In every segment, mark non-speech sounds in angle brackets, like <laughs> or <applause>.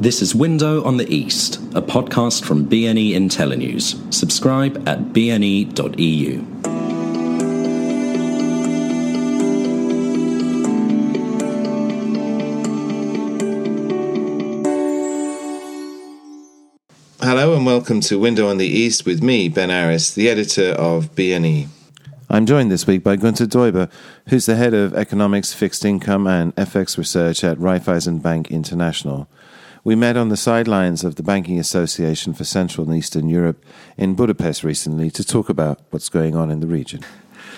This is Window on the East, a podcast from BNE IntelliNews. Subscribe at bne.eu. Hello and welcome to Window on the East with me, Ben Aris, the editor of BNE. I'm joined this week by Gunter Deuber, who's the head of economics, fixed income, and FX research at Raiffeisen Bank International. We met on the sidelines of the Banking Association for Central and Eastern Europe in Budapest recently to talk about what's going on in the region.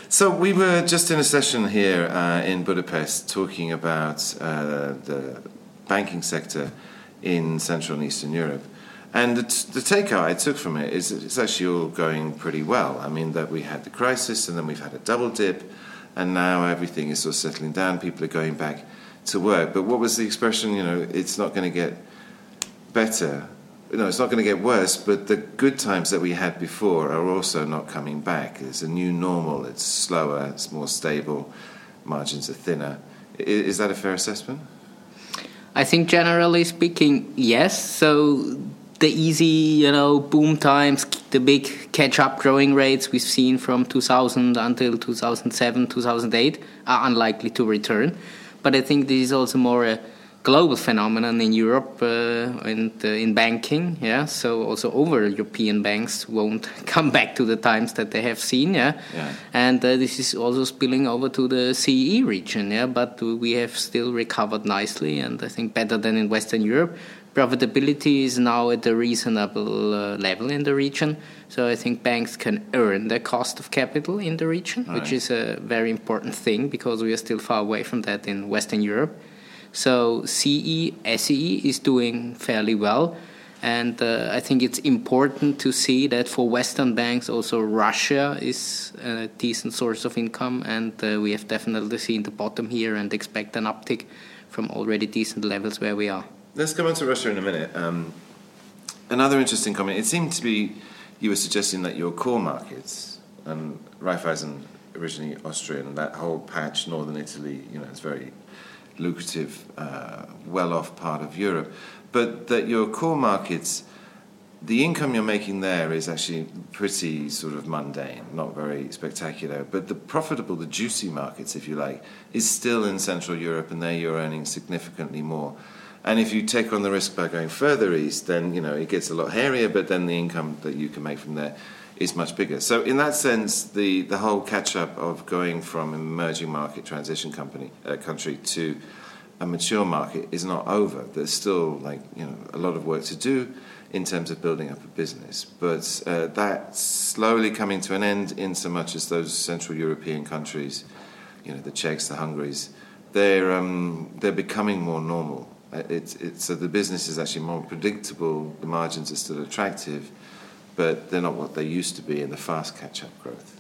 So, we were just in a session here uh, in Budapest talking about uh, the banking sector in Central and Eastern Europe. And the, t- the takeout I took from it is it's actually all going pretty well. I mean, that we had the crisis and then we've had a double dip, and now everything is sort of settling down. People are going back to work. But what was the expression? You know, it's not going to get better. No, it's not going to get worse, but the good times that we had before are also not coming back. It's a new normal, it's slower, it's more stable, margins are thinner. Is that a fair assessment? I think generally speaking, yes. So the easy, you know, boom times, the big catch-up growing rates we've seen from 2000 until 2007, 2008 are unlikely to return. But I think this is also more a global phenomenon in Europe uh, and uh, in banking. Yeah, so also over European banks won't <laughs> come back to the times that they have seen. Yeah, yeah. and uh, this is also spilling over to the CE region. Yeah, but we have still recovered nicely, and I think better than in Western Europe. Profitability is now at a reasonable uh, level in the region, so I think banks can earn their cost of capital in the region, right. which is a very important thing because we are still far away from that in Western Europe. So CE, SEE is doing fairly well. And uh, I think it's important to see that for Western banks, also Russia is a decent source of income. And uh, we have definitely seen the bottom here and expect an uptick from already decent levels where we are. Let's come on to Russia in a minute. Um, another interesting comment. It seemed to be you were suggesting that your core markets, and Raiffeisen originally Austrian, that whole patch, northern Italy, you know, it's very lucrative, uh, well off part of Europe, but that your core markets, the income you're making there is actually pretty sort of mundane, not very spectacular. But the profitable, the juicy markets, if you like, is still in Central Europe, and there you're earning significantly more. And if you take on the risk by going further east, then you know it gets a lot hairier, but then the income that you can make from there is much bigger. So in that sense, the, the whole catch up of going from emerging market transition company uh, country to a mature market is not over. There's still like you know a lot of work to do in terms of building up a business, but uh, that's slowly coming to an end. In so much as those Central European countries, you know, the Czechs, the Hungaries, they're um, they're becoming more normal. Uh, it's, it's, so the business is actually more predictable. The margins are still attractive but they're not what they used to be in the fast catch up growth.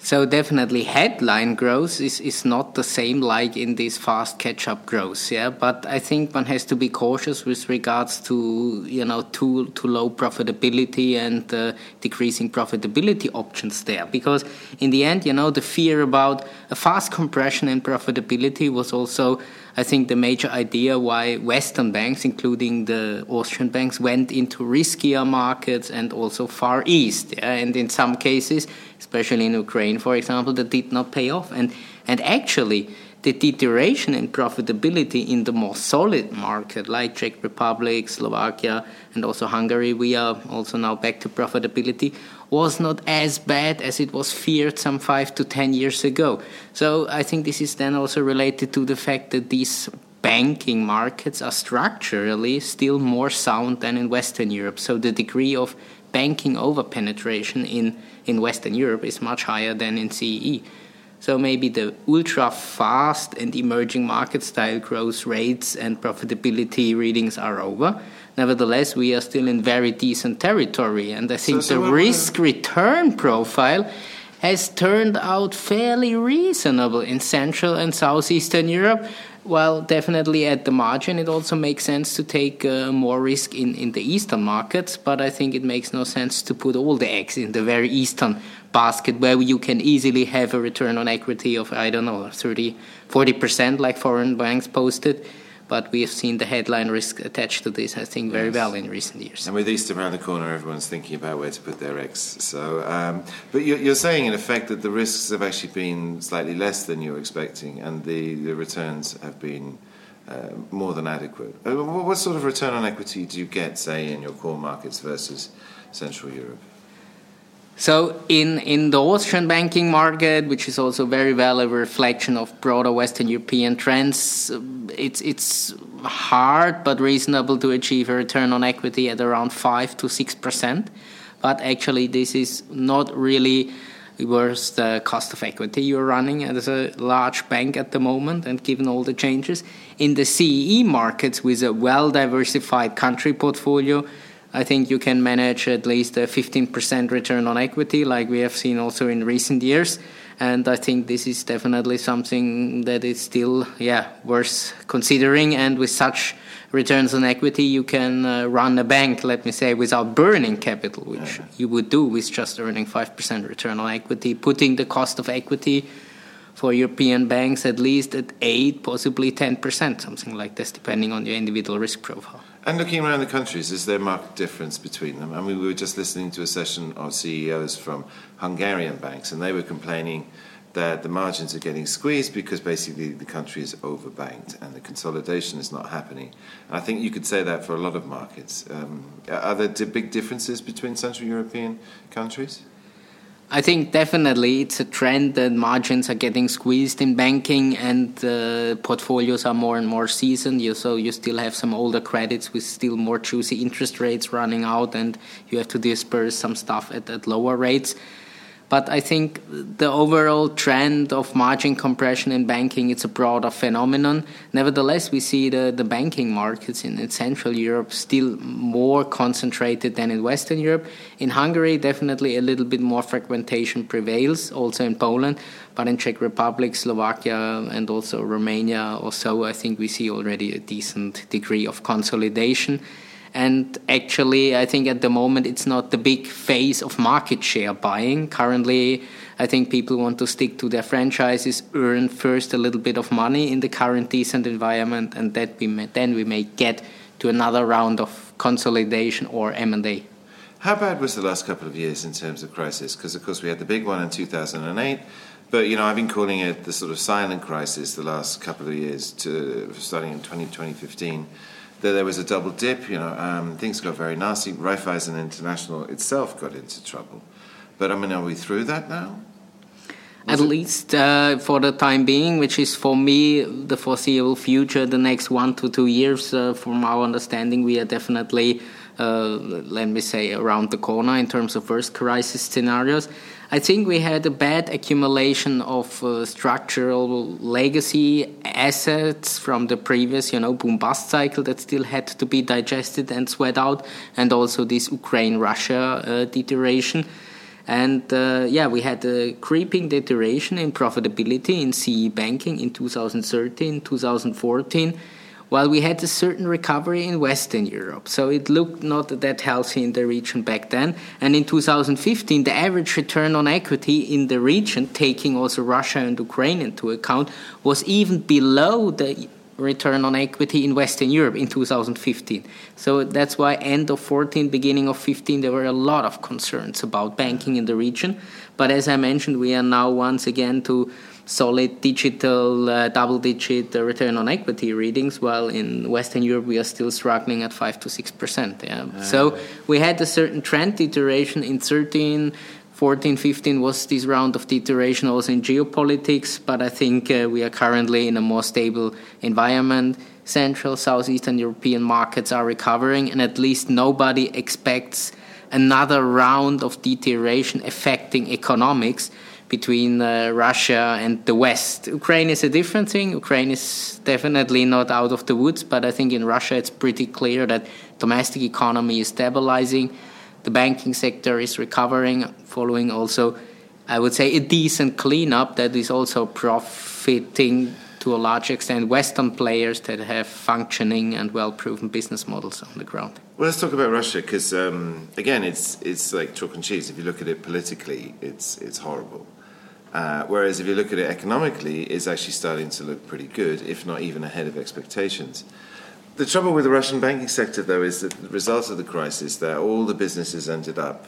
So definitely headline growth is, is not the same like in this fast catch up growth, yeah. But I think one has to be cautious with regards to you know too too low profitability and uh, decreasing profitability options there, because in the end, you know, the fear about a fast compression in profitability was also I think the major idea why Western banks, including the Austrian banks, went into riskier markets and also Far East. Yeah? And in some cases, especially in Ukraine, for example, that did not pay off. And and actually, the deterioration in profitability in the more solid market, like Czech Republic, Slovakia, and also Hungary, we are also now back to profitability, was not as bad as it was feared some five to ten years ago. So I think this is then also related to the fact that these banking markets are structurally still more sound than in Western Europe. So the degree of banking over penetration in, in Western Europe is much higher than in CEE. So maybe the ultra fast and emerging market style growth rates and profitability readings are over. Nevertheless, we are still in very decent territory, and I think so, so the risk return profile has turned out fairly reasonable in Central and Southeastern Europe. While definitely at the margin, it also makes sense to take uh, more risk in, in the eastern markets, but I think it makes no sense to put all the eggs in the very eastern basket where you can easily have a return on equity of, I don't know, 30, 40% like foreign banks posted but we have seen the headline risk attached to this, I think, very yes. well in recent years. And with Easter around the corner, everyone's thinking about where to put their eggs. So, um, but you're, you're, saying, in effect, that the risks have actually been slightly less than you were expecting, and the, the returns have been uh, more than adequate. Uh, what sort of return on equity do you get, say, in your core markets versus Central Europe? So in, in the Austrian banking market, which is also very well a reflection of broader Western European trends, um, it's it's hard but reasonable to achieve a return on equity at around five to six percent. But actually, this is not really worth the cost of equity you're running as a large bank at the moment, and given all the changes in the CEE markets with a well diversified country portfolio I think you can manage at least a 15% return on equity, like we have seen also in recent years. And I think this is definitely something that is still, yeah, worth considering. And with such returns on equity, you can uh, run a bank, let me say, without burning capital, which you would do with just earning 5% return on equity, putting the cost of equity for European banks at least at 8, possibly 10%, something like this, depending on your individual risk profile. And looking around the countries, is there marked difference between them? I mean, we were just listening to a session of CEOs from Hungarian banks, and they were complaining that the margins are getting squeezed because basically the country is overbanked and the consolidation is not happening. And I think you could say that for a lot of markets. Um, are there big differences between Central European countries? I think definitely it's a trend that margins are getting squeezed in banking and uh, portfolios are more and more seasoned. You, so you still have some older credits with still more juicy interest rates running out, and you have to disperse some stuff at, at lower rates. But I think the overall trend of margin compression in banking it's a broader phenomenon. Nevertheless, we see the, the banking markets in, in Central Europe still more concentrated than in Western Europe. In Hungary, definitely a little bit more fragmentation prevails, also in Poland. But in Czech Republic, Slovakia, and also Romania or so, I think we see already a decent degree of consolidation. And actually, I think at the moment it's not the big phase of market share buying. Currently, I think people want to stick to their franchises, earn first a little bit of money in the current decent environment, and that we may, then we may get to another round of consolidation or M&A. How bad was the last couple of years in terms of crisis? Because of course we had the big one in 2008, but you know I've been calling it the sort of silent crisis the last couple of years, to starting in 20, 2015 that there was a double dip. You know, um, things got very nasty. Raiffeisen International itself got into trouble. But I mean, are we through that now? Was At it? least uh, for the time being, which is for me the foreseeable future, the next one to two years. Uh, from our understanding, we are definitely, uh, let me say, around the corner in terms of worst crisis scenarios. I think we had a bad accumulation of uh, structural legacy assets from the previous, you know, boom bust cycle that still had to be digested and sweat out, and also this Ukraine-Russia uh, deterioration. And uh, yeah, we had a creeping deterioration in profitability in CE banking in 2013, 2014 while we had a certain recovery in Western Europe. So it looked not that healthy in the region back then. And in 2015, the average return on equity in the region, taking also Russia and Ukraine into account, was even below the return on equity in Western Europe in 2015. So that's why end of 14, beginning of 15, there were a lot of concerns about banking in the region. But as I mentioned, we are now once again to solid digital uh, double digit uh, return on equity readings, while in Western Europe we are still struggling at 5 to 6%. Yeah. Uh, so we had a certain trend deterioration in 13. 14, 15 was this round of deterioration also in geopolitics, but I think uh, we are currently in a more stable environment. Central, Southeastern European markets are recovering, and at least nobody expects another round of deterioration affecting economics between uh, Russia and the West. Ukraine is a different thing. Ukraine is definitely not out of the woods, but I think in Russia it's pretty clear that domestic economy is stabilizing, the banking sector is recovering, following also, I would say, a decent cleanup that is also profiting to a large extent Western players that have functioning and well-proven business models on the ground. Well, let's talk about Russia because um, again, it's it's like chalk and cheese. If you look at it politically, it's it's horrible. Uh, whereas if you look at it economically, it's actually starting to look pretty good, if not even ahead of expectations. The trouble with the Russian banking sector, though, is that the result of the crisis, that all the businesses ended up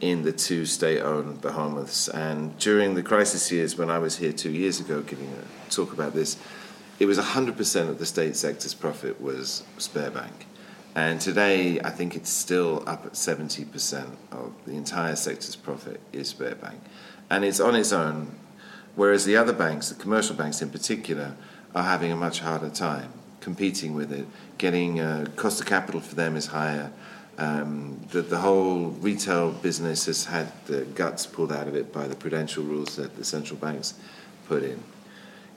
in the two state-owned behemoths. And during the crisis years, when I was here two years ago giving a talk about this, it was 100% of the state sector's profit was Sberbank. And today, I think it's still up at 70% of the entire sector's profit is Sberbank. And it's on its own, whereas the other banks, the commercial banks in particular, are having a much harder time competing with it. Getting uh, cost of capital for them is higher. Um, the, the whole retail business has had the guts pulled out of it by the prudential rules that the central banks put in.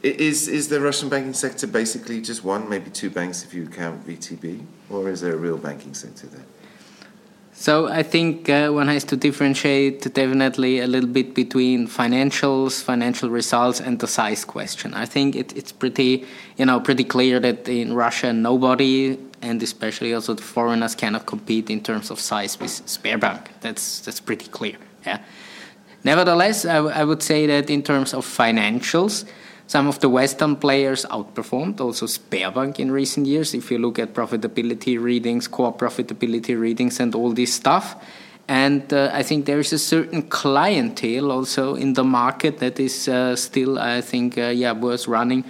Is, is the Russian banking sector basically just one, maybe two banks if you count VTB, or is there a real banking sector there? So I think uh, one has to differentiate definitely a little bit between financials, financial results, and the size question. I think it, it's pretty, you know, pretty clear that in Russia nobody, and especially also the foreigners, cannot compete in terms of size with Sberbank. That's that's pretty clear. Yeah. Nevertheless, I, I would say that in terms of financials, some of the Western players outperformed also Sberbank in recent years. If you look at profitability readings, core profitability readings, and all this stuff. And uh, I think there is a certain clientele also in the market that is uh, still, I think, uh, yeah, worth running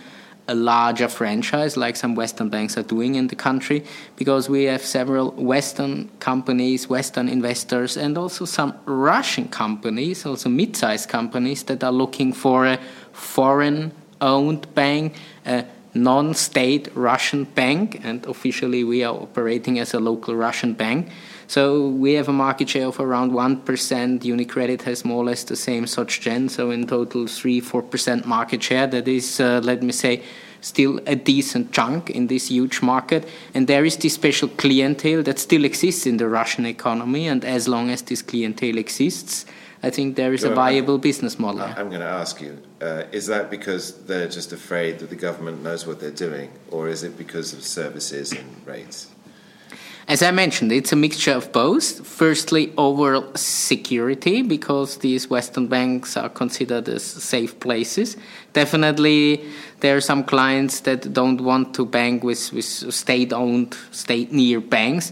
a larger franchise like some Western banks are doing in the country because we have several Western companies, Western investors, and also some Russian companies, also mid sized companies that are looking for a foreign owned bank, a non state Russian bank, and officially we are operating as a local Russian bank. So we have a market share of around 1%. UniCredit has more or less the same such gen. So in total, 3 4% market share. That is, uh, let me say, still a decent chunk in this huge market. And there is this special clientele that still exists in the Russian economy. And as long as this clientele exists, I think there is a viable business model. I'm going to ask you uh, is that because they're just afraid that the government knows what they're doing, or is it because of services and rates? As I mentioned, it's a mixture of both. Firstly, overall security, because these Western banks are considered as safe places. Definitely, there are some clients that don't want to bank with, with state owned, state near banks,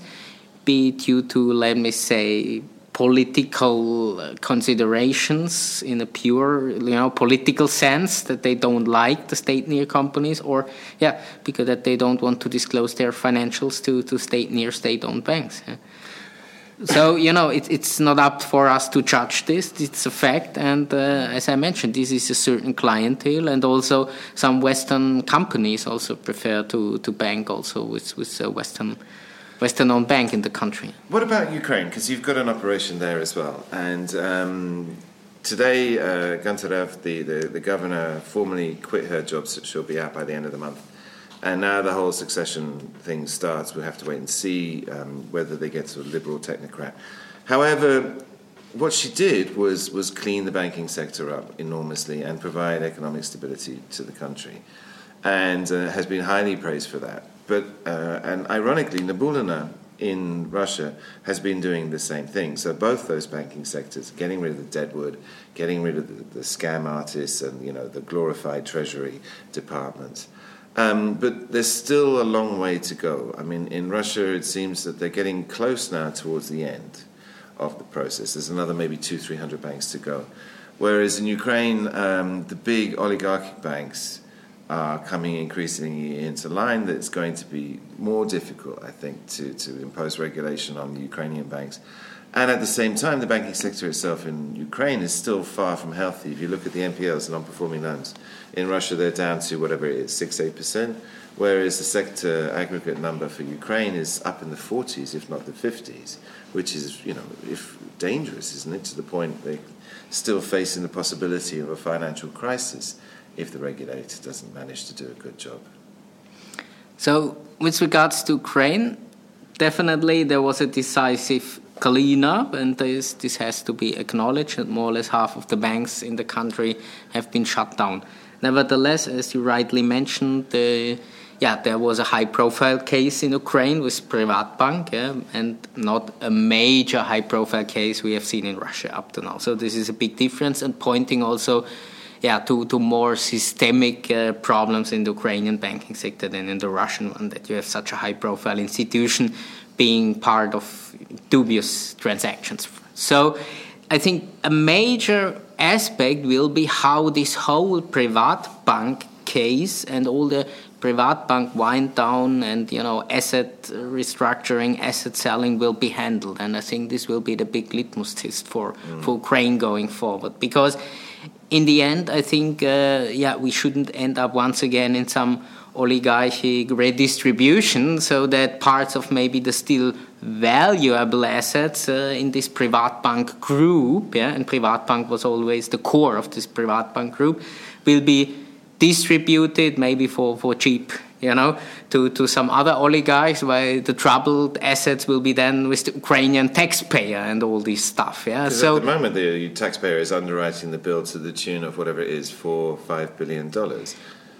be it due to, let me say, political considerations in a pure you know political sense that they don't like the state near companies or yeah because that they don't want to disclose their financials to to state near state owned banks yeah. so you know it, it's not up for us to judge this. It's a fact. And uh, as i mentioned this is a certain clientele. And also some western companies also prefer to to bank also with with uh, western Western owned bank in the country. What about Ukraine? Because you've got an operation there as well. And um, today, uh, Gontarev, the, the, the, governor, formally quit her job, so she'll be out by the end of the month. And now the whole succession thing starts. We'll have to wait and see um, whether they get to a liberal technocrat. However, what she did was, was clean the banking sector up enormously and provide economic stability to the country, and uh, has been highly praised for that. But uh, and ironically, Nabiullina in Russia has been doing the same thing. So both those banking sectors, getting rid of the deadwood, getting rid of the, the scam artists, and you know the glorified treasury departments. Um, but there's still a long way to go. I mean, in Russia, it seems that they're getting close now towards the end of the process. There's another maybe two, three hundred banks to go. Whereas in Ukraine, um, the big oligarchic banks are coming increasingly into line that it's going to be more difficult, I think, to, to impose regulation on the Ukrainian banks. And at the same time, the banking sector itself in Ukraine is still far from healthy. If you look at the NPLs, non performing loans, in Russia they're down to whatever it is, 6 8%, whereas the sector aggregate number for Ukraine is up in the 40s, if not the 50s, which is, you know, if dangerous, isn't it, to the point they're still facing the possibility of a financial crisis if the regulator doesn't manage to do a good job. So, with regards to Ukraine, definitely there was a decisive cleanup, and this, this has to be acknowledged that more or less half of the banks in the country have been shut down. Nevertheless, as you rightly mentioned, the yeah, there was a high-profile case in Ukraine with Privatbank, yeah, and not a major high-profile case we have seen in Russia up to now. So this is a big difference, and pointing also, yeah, to to more systemic uh, problems in the Ukrainian banking sector than in the Russian one. That you have such a high-profile institution being part of dubious transactions. So I think a major aspect will be how this whole Privatbank case and all the Privatbank wind down and you know asset restructuring, asset selling will be handled, and I think this will be the big litmus test for mm. for Ukraine going forward. Because in the end, I think uh, yeah we shouldn't end up once again in some oligarchic redistribution, so that parts of maybe the still valuable assets uh, in this Privatbank group, yeah, and Privatbank was always the core of this Privatbank group, will be distributed maybe for, for cheap you know, to, to some other oligarchs, where the troubled assets will be then with the Ukrainian taxpayer and all this stuff. Yeah. So at the moment, the taxpayer is underwriting the bill to the tune of whatever it is, four, five billion dollars.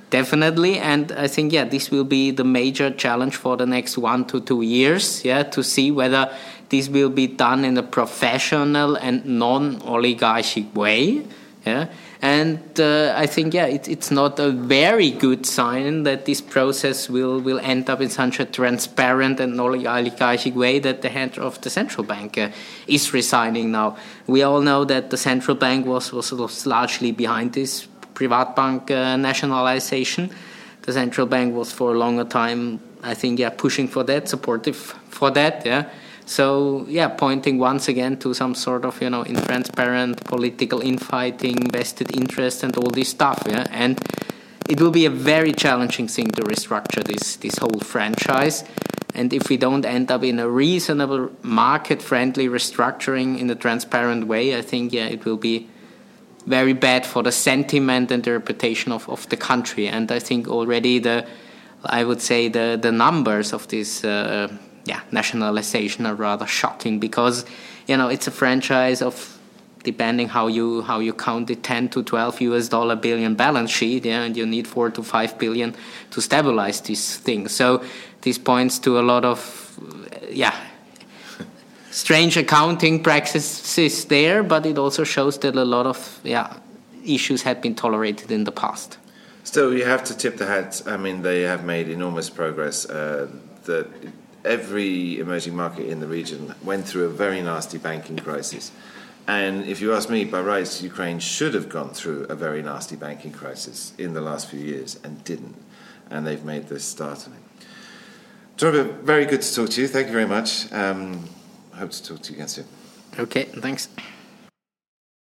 Definitely, and I think yeah, this will be the major challenge for the next one to two years. Yeah, to see whether this will be done in a professional and non-oligarchic way. Yeah, and uh, I think yeah, it, it's not a very good sign that this process will will end up in such a transparent and oligarchic way that the head of the central bank uh, is resigning now. We all know that the central bank was was, largely behind this Privatbank uh, nationalization. The central bank was for a longer time, I think, yeah, pushing for that, supportive for that, yeah. So yeah, pointing once again to some sort of you know intransparent political infighting, vested interest, and all this stuff. Yeah, and it will be a very challenging thing to restructure this this whole franchise. And if we don't end up in a reasonable market-friendly restructuring in a transparent way, I think yeah, it will be very bad for the sentiment and the reputation of, of the country. And I think already the, I would say the, the numbers of this uh, yeah, nationalization are rather shocking because, you know, it's a franchise of depending how you how you count it 10 to 12 US dollar billion balance sheet yeah and you need 4 to 5 billion to stabilize this thing so this points to a lot of yeah strange accounting practices there, but it also shows that a lot of yeah issues had been tolerated in the past. Still, you have to tip the hat. I mean, they have made enormous progress. Uh, that every emerging market in the region went through a very nasty banking crisis. And if you ask me, by rights, Ukraine should have gone through a very nasty banking crisis in the last few years and didn't. And they've made this start of it. Very good to talk to you. Thank you very much. Um, hope to talk to you again soon. Okay, thanks.